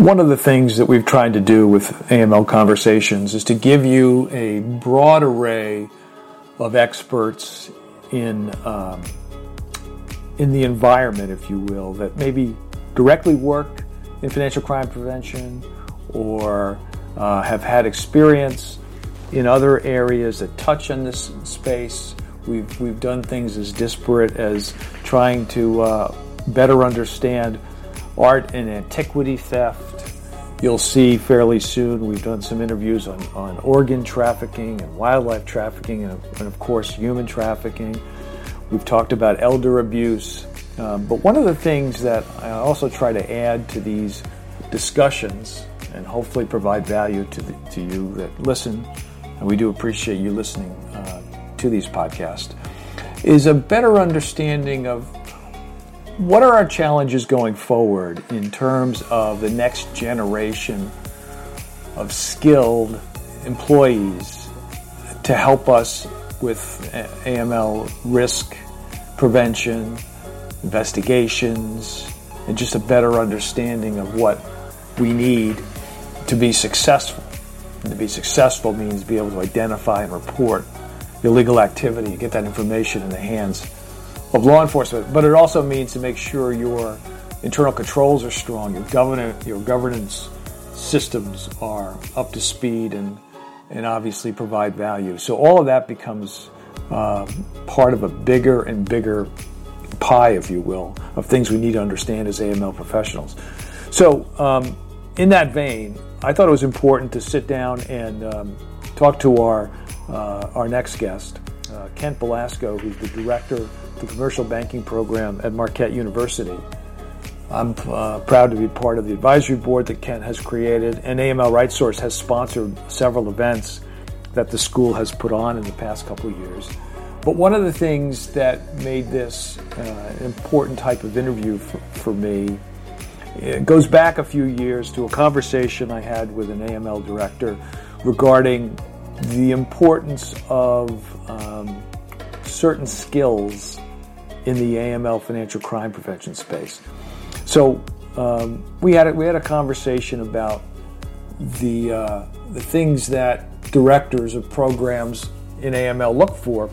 one of the things that we've tried to do with AML Conversations is to give you a broad array of experts in um, in the environment, if you will, that maybe directly work in financial crime prevention or uh, have had experience in other areas that touch on this space. We've, we've done things as disparate as trying to uh, better understand art and antiquity theft. You'll see fairly soon we've done some interviews on, on organ trafficking and wildlife trafficking and, and of course human trafficking. We've talked about elder abuse. Um, but one of the things that I also try to add to these discussions and hopefully provide value to, the, to you that listen, and we do appreciate you listening uh, to these podcasts, is a better understanding of what are our challenges going forward in terms of the next generation of skilled employees to help us with AML risk prevention, investigations, and just a better understanding of what we need to be successful. And to be successful means be able to identify and report illegal activity, and get that information in the hands of law enforcement. But it also means to make sure your internal controls are strong, your governance, your governance systems are up to speed, and and obviously provide value. So all of that becomes uh, part of a bigger and bigger pie, if you will, of things we need to understand as AML professionals. So, um, in that vein, I thought it was important to sit down and um, talk to our uh, our next guest, uh, Kent Belasco, who's the director the commercial banking program at Marquette University. I'm uh, proud to be part of the advisory board that Kent has created, and AML RightSource has sponsored several events that the school has put on in the past couple of years. But one of the things that made this uh, an important type of interview for, for me it goes back a few years to a conversation I had with an AML director regarding the importance of um, certain skills in the AML financial crime prevention space. So um, we had a, we had a conversation about the uh, the things that directors of programs in AML look for,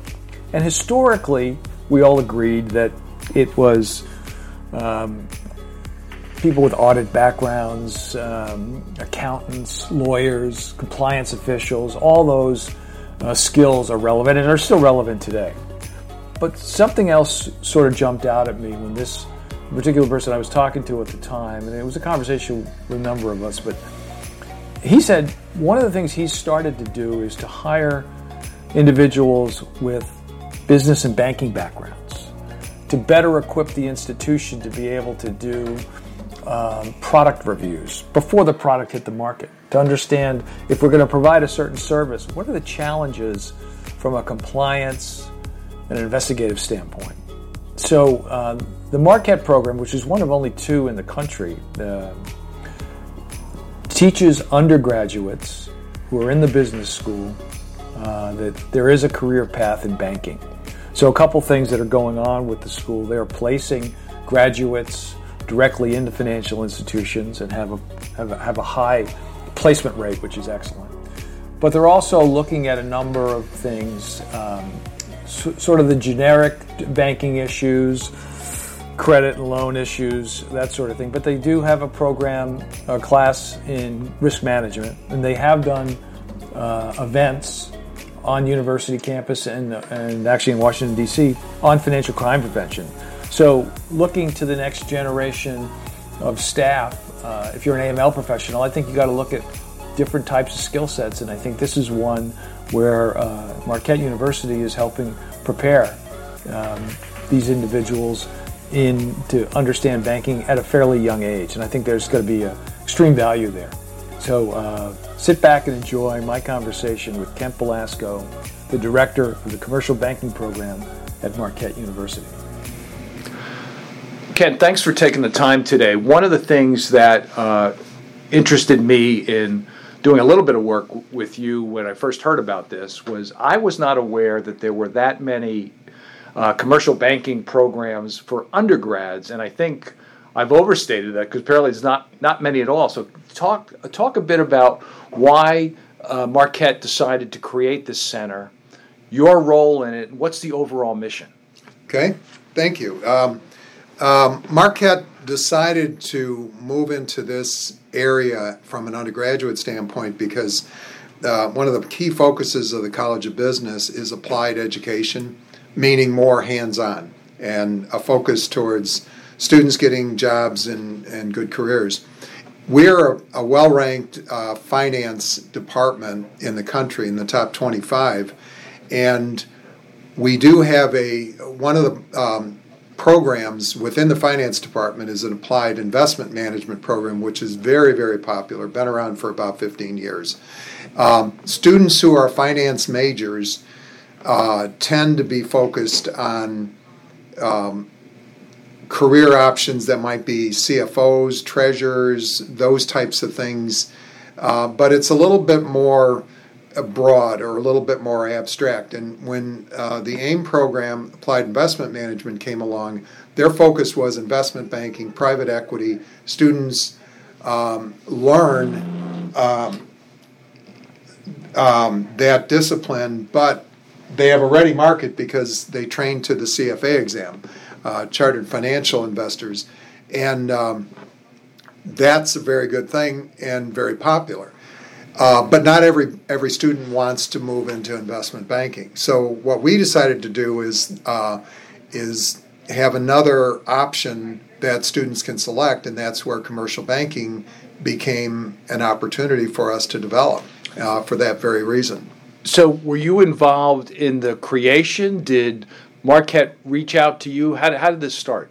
and historically we all agreed that it was um, people with audit backgrounds, um, accountants, lawyers, compliance officials, all those uh, skills are relevant and are still relevant today. But something else sort of jumped out at me when this particular person I was talking to at the time, and it was a conversation with a number of us, but he said one of the things he started to do is to hire individuals with business and banking backgrounds to better equip the institution to be able to do um, product reviews before the product hit the market to understand if we're going to provide a certain service, what are the challenges from a compliance an investigative standpoint. So, uh, the Marquette program, which is one of only two in the country, uh, teaches undergraduates who are in the business school uh, that there is a career path in banking. So, a couple things that are going on with the school they are placing graduates directly into financial institutions and have a, have a, have a high placement rate, which is excellent. But they're also looking at a number of things, um, so, sort of the generic banking issues, credit and loan issues, that sort of thing. But they do have a program, a class in risk management, and they have done uh, events on university campus and, and actually in Washington, D.C. on financial crime prevention. So, looking to the next generation of staff, uh, if you're an AML professional, I think you got to look at different types of skill sets, and I think this is one where uh, Marquette University is helping prepare um, these individuals in to understand banking at a fairly young age, and I think there's going to be extreme value there. So uh, sit back and enjoy my conversation with Kent Belasco, the director of the commercial banking program at Marquette University. Kent, thanks for taking the time today. One of the things that uh, interested me in doing a little bit of work with you when I first heard about this was I was not aware that there were that many uh, commercial banking programs for undergrads, and I think I've overstated that because apparently it's not not many at all. So talk talk a bit about why uh, Marquette decided to create this center, your role in it, what's the overall mission? Okay, thank you. Um, um, Marquette decided to move into this area from an undergraduate standpoint because uh, one of the key focuses of the College of Business is applied education, meaning more hands on and a focus towards students getting jobs and, and good careers. We're a, well ranked uh, finance department in the country, in the top 25, and we do have a one of the um, programs within the finance department is an applied investment management program, which is very, very popular, been around for about 15 years. Um, students who are finance majors uh, tend to be focused on um, career options that might be CFOs, treasurers, those types of things. Uh, but it's a little bit more broad or a little bit more abstract. And when uh, the AIM program, Applied Investment Management, came along, their focus was investment banking, private equity. Students um, learn um, um, that discipline, but they have a ready market because they train to the CFA exam, uh, Chartered Financial Investors. And um, that's a very good thing and very popular. Uh, but not every every student wants to move into investment banking. So what we decided to do is uh, is have another option that students can select, and that's where commercial banking became an opportunity for us to develop uh, for that very reason. So, were you involved in the creation? Did Marquette reach out to you? How, how did this start?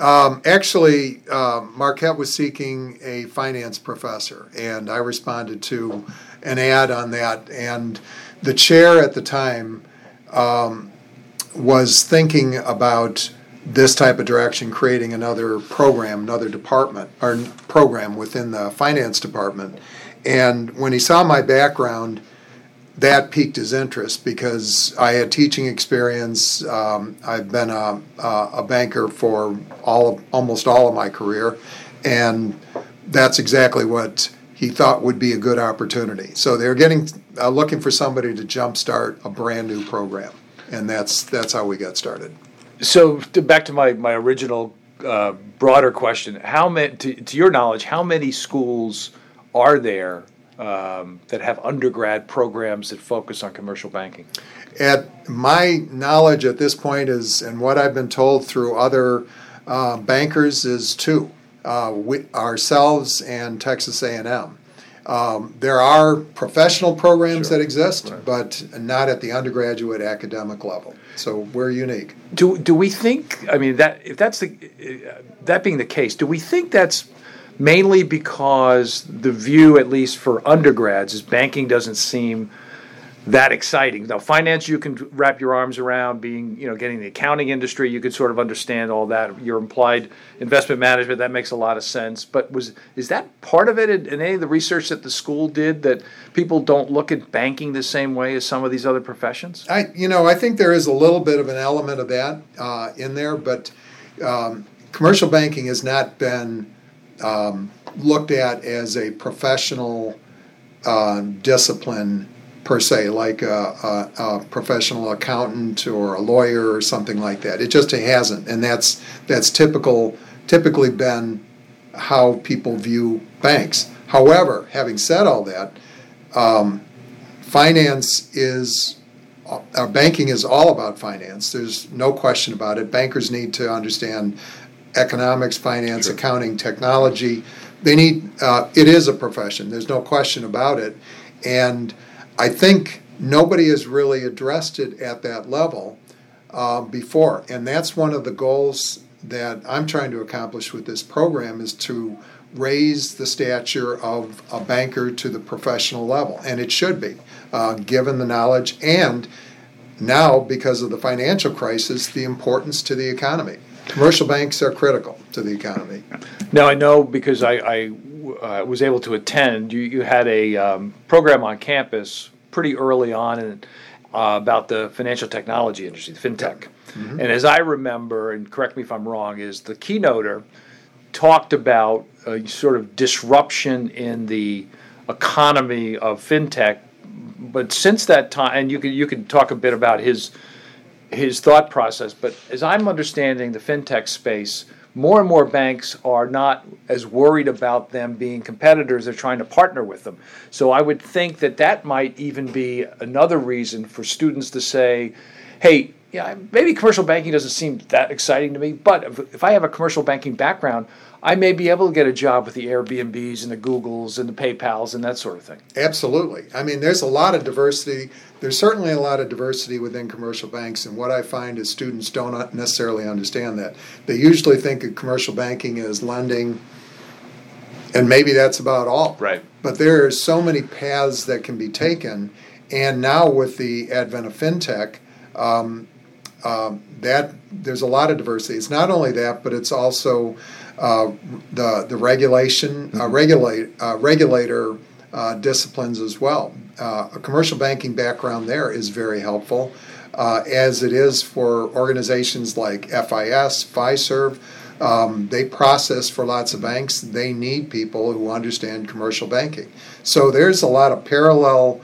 Um, actually, uh, Marquette was seeking a finance professor, and I responded to an ad on that. And the chair at the time um, was thinking about this type of direction, creating another program, another department, or program within the finance department. And when he saw my background, that piqued his interest because I had teaching experience. Um, I've been a, a, banker for all of, almost all of my career, and that's exactly what he thought would be a good opportunity. So they're getting uh, looking for somebody to jumpstart a brand new program, and that's that's how we got started. So to, back to my my original uh, broader question: How many, to, to your knowledge, how many schools are there um, that have undergrad programs that focus on commercial banking? At my knowledge at this point is, and what I've been told through other uh, bankers is two, uh, we, ourselves and Texas A&M. Um, there are professional programs sure. that exist, right. but not at the undergraduate academic level. So we're unique. Do do we think? I mean, that if that's the uh, that being the case, do we think that's mainly because the view, at least for undergrads, is banking doesn't seem that exciting. Now, finance you can wrap your arms around. Being, you know, getting the accounting industry, you could sort of understand all that. Your applied investment management that makes a lot of sense. But was is that part of it in, in any of the research that the school did that people don't look at banking the same way as some of these other professions? I, you know, I think there is a little bit of an element of that uh, in there, but um, commercial banking has not been um, looked at as a professional uh, discipline per se, like a, a, a, professional accountant or a lawyer or something like that. It just hasn't, and that's that's typical. Typically, been how people view banks. However, having said all that, um, finance is our banking is all about finance. There's no question about it. Bankers need to understand economics, finance, sure. accounting, technology. They need. Uh, it is a profession. There's no question about it, and I think nobody has really addressed it at that level uh, before, and that's one of the goals that I'm trying to accomplish with this program is to raise the stature of a banker to the professional level, and it should be, uh, given the knowledge and now because of the financial crisis, the importance to the economy. Commercial banks are critical to the economy. Now, I know because I, I uh, was able to attend, you, you had a um, program on campus pretty early on in, uh, about the financial technology industry, the fintech. Mm-hmm. And as I remember, and correct me if I'm wrong, is the keynoter talked about a sort of disruption in the economy of fintech. But since that time, and you can you can talk a bit about his his thought process. But as I'm understanding the fintech space, more and more banks are not as worried about them being competitors. They're trying to partner with them. So I would think that that might even be another reason for students to say, hey, yeah, maybe commercial banking doesn't seem that exciting to me, but if, if I have a commercial banking background, I may be able to get a job with the Airbnbs and the Googles and the PayPals and that sort of thing. Absolutely. I mean, there's a lot of diversity. There's certainly a lot of diversity within commercial banks, and what I find is students don't necessarily understand that. They usually think of commercial banking as lending, and maybe that's about all. Right. But there are so many paths that can be taken, and now with the advent of fintech, um, um, that there's a lot of diversity. It's not only that, but it's also uh, the the regulation uh, mm-hmm. regulate uh, regulator uh, disciplines as well. Uh, a commercial banking background there is very helpful, uh, as it is for organizations like FIS, Fiserv. Um, they process for lots of banks. They need people who understand commercial banking. So there's a lot of parallel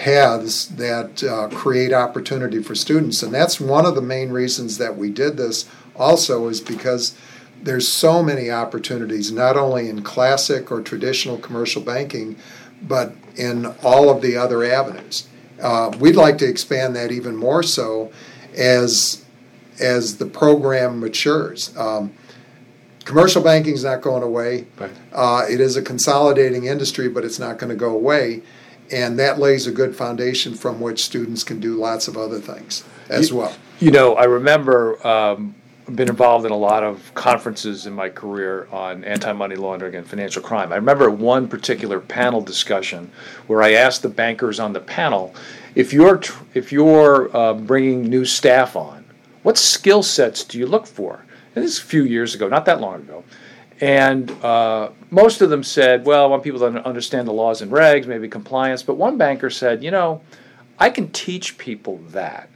paths that uh, create opportunity for students. And that's one of the main reasons that we did this also is because there's so many opportunities, not only in classic or traditional commercial banking, but in all of the other avenues. Uh, we'd like to expand that even more so as as the program matures. Um, commercial banking is not going away. Right. Uh, it is a consolidating industry, but it's not going to go away and that lays a good foundation from which students can do lots of other things as you, well. You know, I remember um, been involved in a lot of conferences in my career on anti-money laundering and financial crime. I remember one particular panel discussion where I asked the bankers on the panel, if you're if you're uh, bringing new staff on, what skill sets do you look for? And this is a few years ago, not that long ago. And uh, most of them said, well, I want people to understand the laws and regs, maybe compliance. But one banker said, you know, I can teach people that.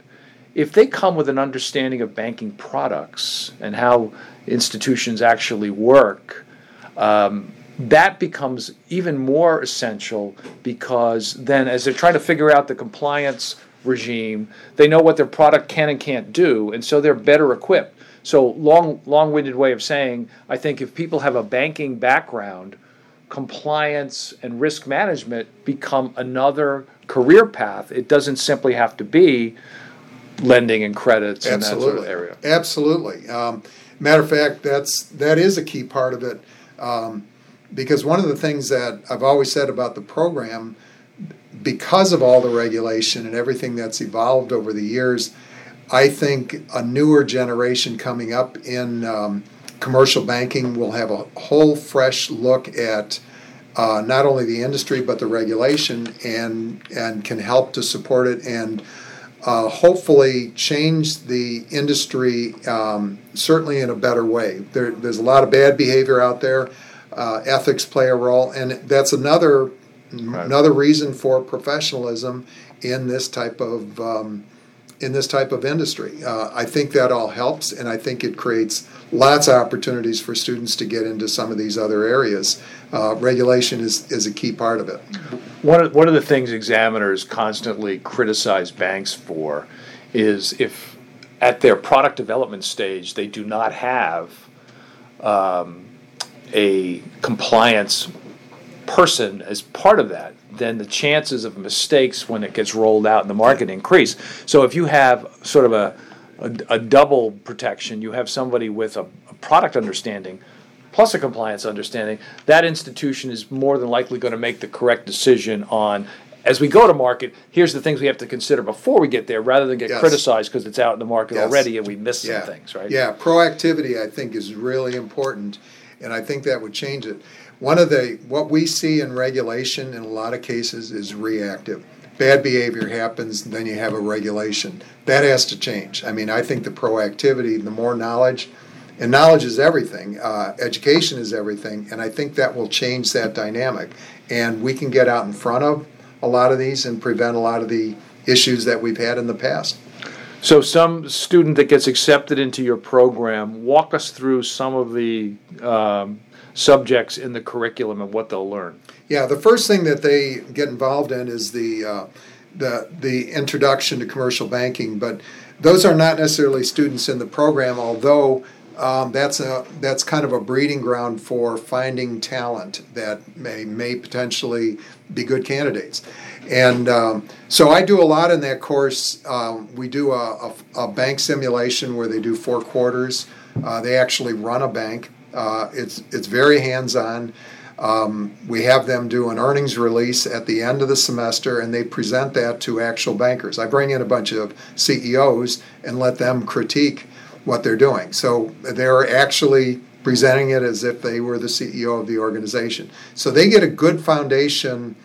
If they come with an understanding of banking products and how institutions actually work, um, that becomes even more essential because then, as they're trying to figure out the compliance regime, they know what their product can and can't do, and so they're better equipped. So long, long-winded way of saying, I think if people have a banking background, compliance and risk management become another career path. It doesn't simply have to be lending and credits and that sort of area. Absolutely. Um, matter of fact, that's that is a key part of it. Um, because one of the things that I've always said about the program, because of all the regulation and everything that's evolved over the years, I think a newer generation coming up in um, commercial banking will have a whole fresh look at uh, not only the industry but the regulation and and can help to support it and uh, hopefully change the industry um, certainly in a better way. There, there's a lot of bad behavior out there. Uh, ethics play a role, and that's another right. another reason for professionalism in this type of um, in this type of industry. Uh, I think that all helps, and I think it creates lots of opportunities for students to get into some of these other areas. Uh, regulation is, is a key part of it. One of, one of the things examiners constantly criticize banks for is if at their product development stage they do not have um, a compliance person as part of that then the chances of mistakes when it gets rolled out in the market increase. So if you have sort of a, a, a double protection, you have somebody with a, a, product understanding plus a compliance understanding, that institution is more than likely going to make the correct decision on. As we go to market, here's the things we have to consider before we get there, rather than get yes. criticized because it's out in the market yes. already and we miss yeah. some things, right? Yeah, proactivity I think is really important, and I think that would change it. One of the what we see in regulation in a lot of cases is reactive. Bad behavior happens, then you have a regulation. That has to change. I mean, I think the proactivity, the more knowledge, and knowledge is everything. Uh, education is everything, and I think that will change that dynamic. And we can get out in front of a lot of these and prevent a lot of the issues that we've had in the past. So, some student that gets accepted into your program, walk us through some of the um, subjects in the curriculum and what they'll learn. Yeah, the first thing that they get involved in is the uh, the the introduction to commercial banking, but those are not necessarily students in the program, although um, that's a that's kind of a breeding ground for finding talent that may may potentially be good candidates. And um, so I do a lot in that course. Um, we do a, a, a, bank simulation where they do four quarters. Uh, they actually run a bank. Uh, it's it's very hands on. Um, we have them do an earnings release at the end of the semester and they present that to actual bankers. I bring in a bunch of CEOs and let them critique what they're doing. So they're actually presenting it as if they were the CEO of the organization. So they get a good foundation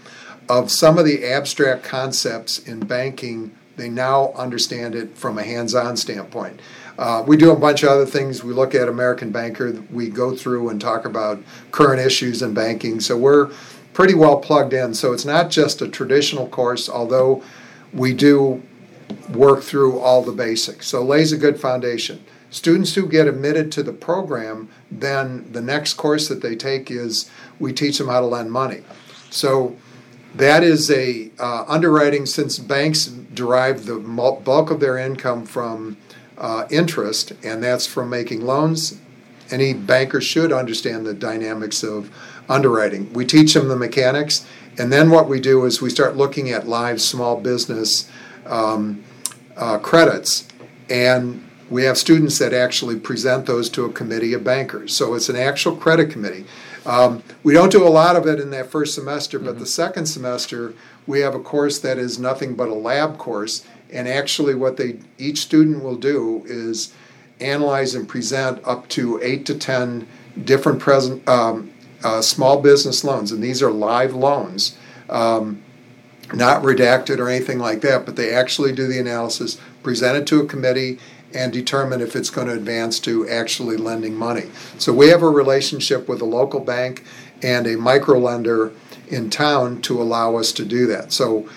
of some of the abstract concepts in banking. They now understand it from a hands on standpoint. Uh, we do a bunch of other things. We look at American Banker. We go through and talk about current issues in banking. So we're pretty well plugged in. So it's not just a traditional course, although we do work through all the basics. So lays a good foundation. Students who get admitted to the program, then the next course that they take is we teach them how to lend money. So that is a uh, underwriting since banks derive the bulk of their income from uh, interest, and that's from making loans. Any banker should understand the dynamics of underwriting. We teach them the mechanics, and then what we do is we start looking at live small business um, uh, credits, and we have students that actually present those to a committee of bankers. So it's an actual credit committee. Um, we don't do a lot of it in that first semester, but mm-hmm. the second semester we have a course that is nothing but a lab course, and actually, what they each student will do is analyze and present up to eight to ten different present um, uh, small business loans, and these are live loans, um, not redacted or anything like that. But they actually do the analysis, present it to a committee, and determine if it's going to advance to actually lending money. So we have a relationship with a local bank and a micro lender in town to allow us to do that. So,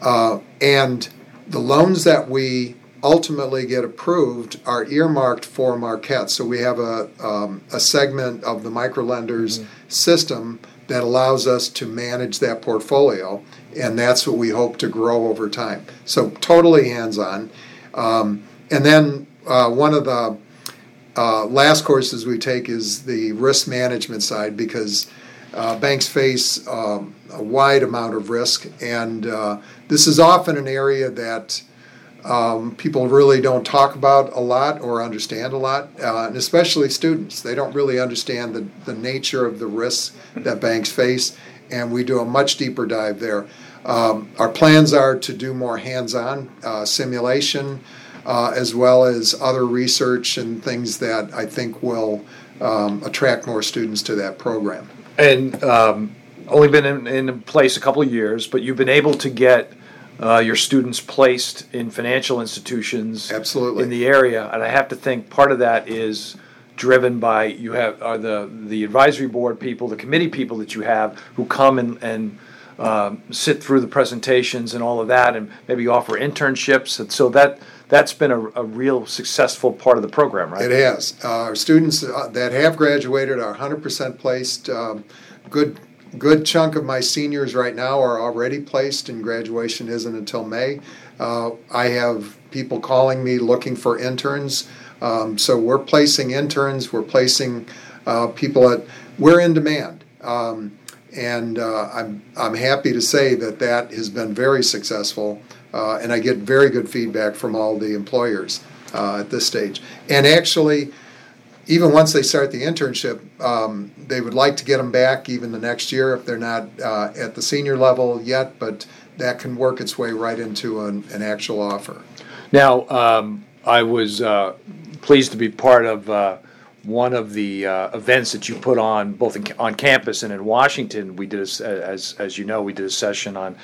uh, and the loans that we ultimately get approved are earmarked for Marquette. So we have a, um, a segment of the microlenders mm-hmm. system that allows us to manage that portfolio, and that's what we hope to grow over time. So totally hands-on. Um, and then uh, one of the uh, last courses we take is the risk management side because uh, banks face um, a wide amount of risk, and uh, this is often an area that um, people really don't talk about a lot or understand a lot, uh, and especially students. They don't really understand the, the nature of the risks that banks face, and we do a much deeper dive there. Um, our plans are to do more hands on uh, simulation. Uh, as well as other research and things that I think will um, attract more students to that program. And um, only been in, in place a couple of years, but you've been able to get uh, your students placed in financial institutions absolutely. in the area. And i have to think part of that is driven by you have are the the advisory board people the committee people that you have who come and and um, sit through the presentations and all of that and maybe offer internships. And so that that's been a, a real successful part of the program right it has uh, our students uh, that have graduated are 100% placed um, good good chunk of my seniors right now are already placed, and graduation isn't until May. Uh, I have people calling me looking for interns. Um, so we're placing interns, we're placing uh, people at, we're in demand. Um, and uh, I'm, I'm happy to say that that has been very successful, uh, and I get very good feedback from all the employers uh, at this stage. And actually, even once they start the internship, um, they would like to get them back even the next year if they're not uh, at the senior level yet, but that can work its way right into an, an actual offer. Now, um, I was uh, pleased to be part of uh, one of the uh, events that you put on both in, on campus and in Washington. We did, a, as as you know, we did a session on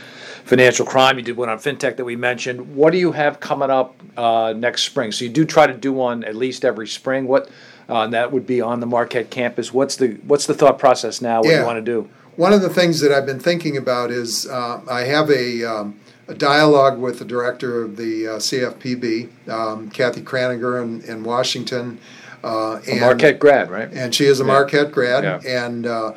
financial crime. You did one on fintech that we mentioned. What do you have coming up uh, next spring? So you do try to do one at least every spring. What uh, that would be on the Marquette campus. What's the what's the thought process now? What yeah. do you want to do? One of the things that I've been thinking about is uh, I have a um, a dialogue with the director of the uh, CFPB, um, Kathy Kraninger in, in Washington. Uh, and, a Marquette grad, right? And she is a yeah. Marquette grad. Yeah. And uh,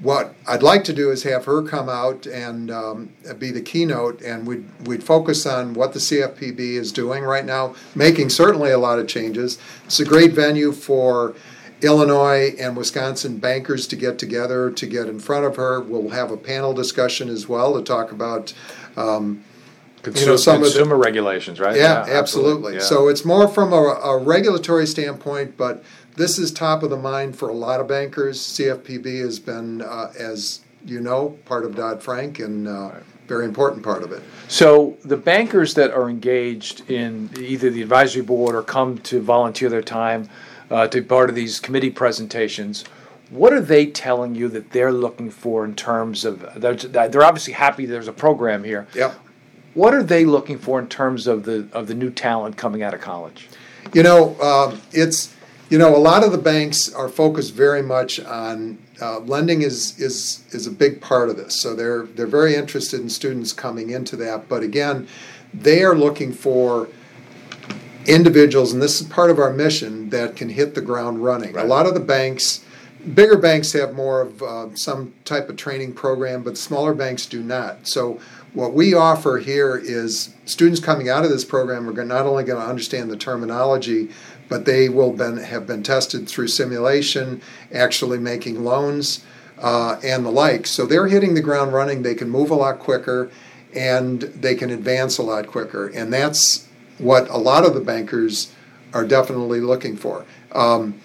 what I'd like to do is have her come out and um, be the keynote, and we'd, we'd focus on what the CFPB is doing right now, making certainly a lot of changes. It's a great venue for Illinois and Wisconsin bankers to get together to get in front of her. We'll have a panel discussion as well to talk about. Um, Consumer, you know, some consumer of the, regulations, right? Yeah, yeah absolutely. Yeah. So it's more from a, a regulatory standpoint, but this is top of the mind for a lot of bankers. CFPB has been, uh, as you know, part of Dodd Frank and uh, right. very important part of it. So the bankers that are engaged in either the advisory board or come to volunteer their time uh, to be part of these committee presentations. What are they telling you that they're looking for in terms of? They're, they're obviously happy there's a program here. Yeah. What are they looking for in terms of the of the new talent coming out of college? You know, um, it's you know a lot of the banks are focused very much on uh, lending is is is a big part of this. So they're they're very interested in students coming into that. But again, they are looking for individuals, and this is part of our mission, that can hit the ground running. Right. A lot of the banks, bigger banks have more of uh, some type of training program, but smaller banks do not. So what we offer here is students coming out of this program are not only going to understand the terminology, but they will been, have been tested through simulation, actually making loans, uh, and the like. So they're hitting the ground running. They can move a lot quicker, and they can advance a lot quicker. And that's what a lot of the bankers are definitely looking for. Um,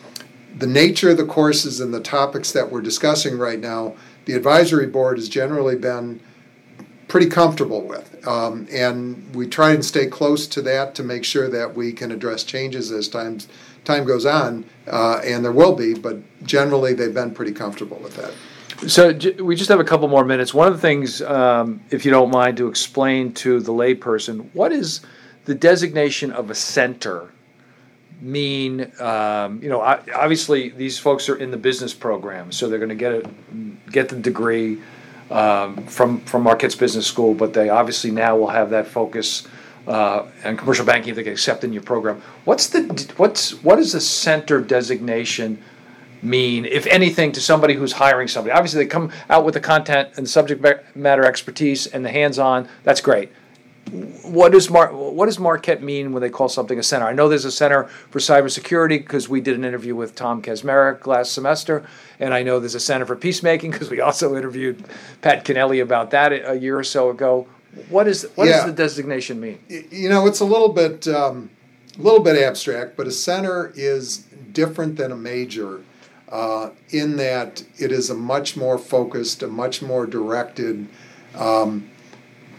the nature of the courses and the topics that we're discussing right now, the advisory board has generally been pretty comfortable with. Um, and we try and stay close to that to make sure that we can address changes as time, time goes on, uh, and there will be, but generally they've been pretty comfortable with that. So we just have a couple more minutes. One of the things, um, if you don't mind, to explain to the layperson, what is the designation of a center mean um, you know obviously these folks are in the business program so they're going to get it get the degree um, from from Marquette's business school but they obviously now will have that focus uh, and commercial banking if they get accepted in your program. What's the what's what does the center designation mean if anything to somebody who's hiring somebody? Obviously they come out with the content and subject matter expertise and the hands-on that's great what does Mar- what does Marquette mean when they call something a center? I know there's a center for cybersecurity because we did an interview with Tom Kaczmarek last semester, and I know there's a center for peacemaking because we also interviewed Pat Kennelly about that a year or so ago. What is what yeah. does the designation mean? You know, it's a little bit um, a little bit abstract, but a center is different than a major uh, in that it is a much more focused, a much more directed. Um,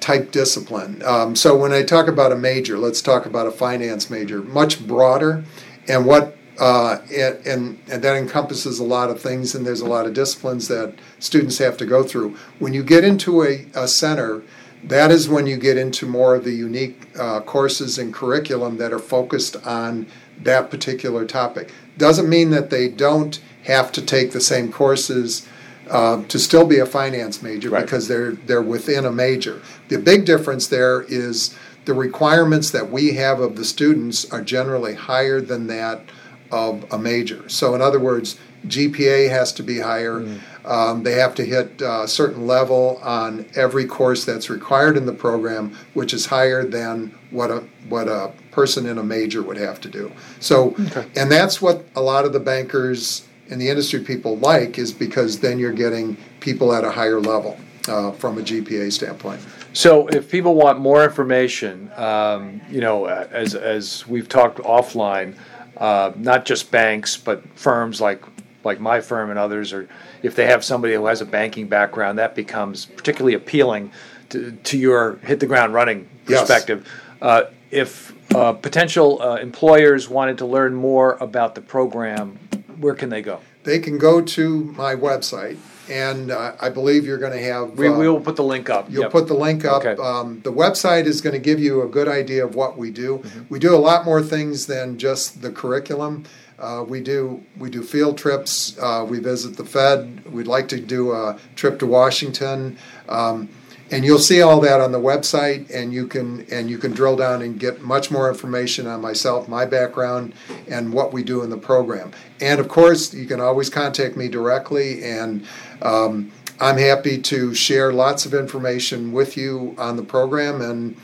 type discipline. Um, so when I talk about a major, let's talk about a finance major, much broader, and what uh, and, and, and that encompasses a lot of things, and there's a lot of disciplines that students have to go through. When you get into a, a center, that is when you get into more of the unique uh, courses and curriculum that are focused on that particular topic. Doesn't mean that they don't have to take the same courses uh, to still be a finance major right. because they're they're within a major. The big difference there is the requirements that we have of the students are generally higher than that of a major. So, in other words, GPA has to be higher. Mm. Um, they have to hit a certain level on every course that's required in the program, which is higher than what a what a person in a major would have to do. So, okay. and that's what a lot of the bankers and the industry people like is because then you're getting people at a higher level uh, from a GPA standpoint. So, if people want more information, um, you know, as as we've talked offline, uh, not just banks, but firms like like my firm and others, or if they have somebody who has a banking background, that becomes particularly appealing to, to your hit the ground running perspective. Yes. Uh, if uh, potential uh, employers wanted to learn more about the program, where can they go? They can go to my website, and uh, I believe you're going to have. We, uh, we will put the link up. You'll yep. put the link up. Okay. Um, the website is going to give you a good idea of what we do. Mm-hmm. We do a lot more things than just the curriculum. Uh, we do we do field trips. Uh, we visit the Fed. We'd like to do a trip to Washington. Um, and you'll see all that on the website, and you can and you can drill down and get much more information on myself, my background, and what we do in the program. And of course, you can always contact me directly, and um, I'm happy to share lots of information with you on the program and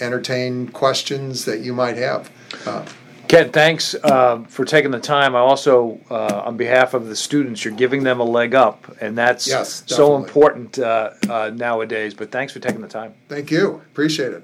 entertain questions that you might have. Uh, Ken, thanks uh, for taking the time. I also, uh, on behalf of the students, you're giving them a leg up, and that's Yes, so important uh, uh, nowadays. But thanks for taking the time. thank you. Appreciate it.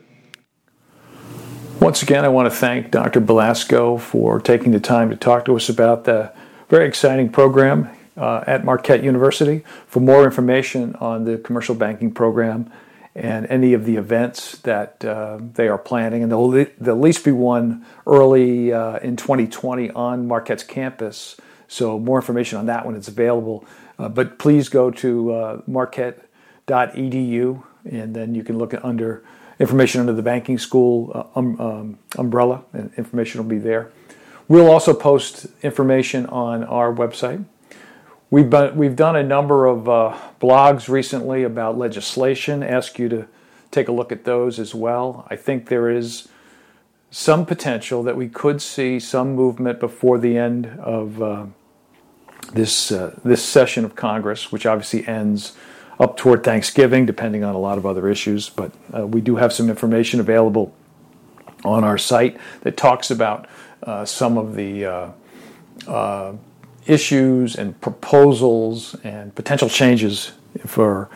Once again, I want to thank Dr. Belasco for taking the time to talk to us about the very exciting program uh, at Marquette University. For more information on the commercial banking program and any of the events that uh, they are planning, and there'll, at least be one early uh, in 2020 on Marquette's campus. So more information on that when it's available. Uh, but please go to uh, marquette.edu and then you can look under information under the banking school uh, um, um, umbrella, and information will be there. We'll also post information on our website. We've, been, we've done a number of uh, blogs recently about legislation. Ask you to take a look at those as well. I think there is some potential that we could see some movement before the end of uh, this uh, this session of Congress, which obviously ends up toward Thanksgiving, depending on a lot of other issues. But uh, we do have some information available on our site that talks about uh, some of the uh, uh, issues and proposals and potential changes for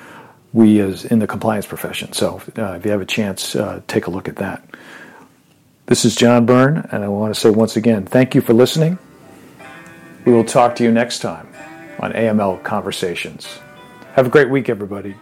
we as in the compliance profession. So uh, if you have a chance, uh, take a look at that. This is John Byrne, and I want to say once again, thank you for listening. We will talk to you next time on AML Conversations. Have a great week, everybody.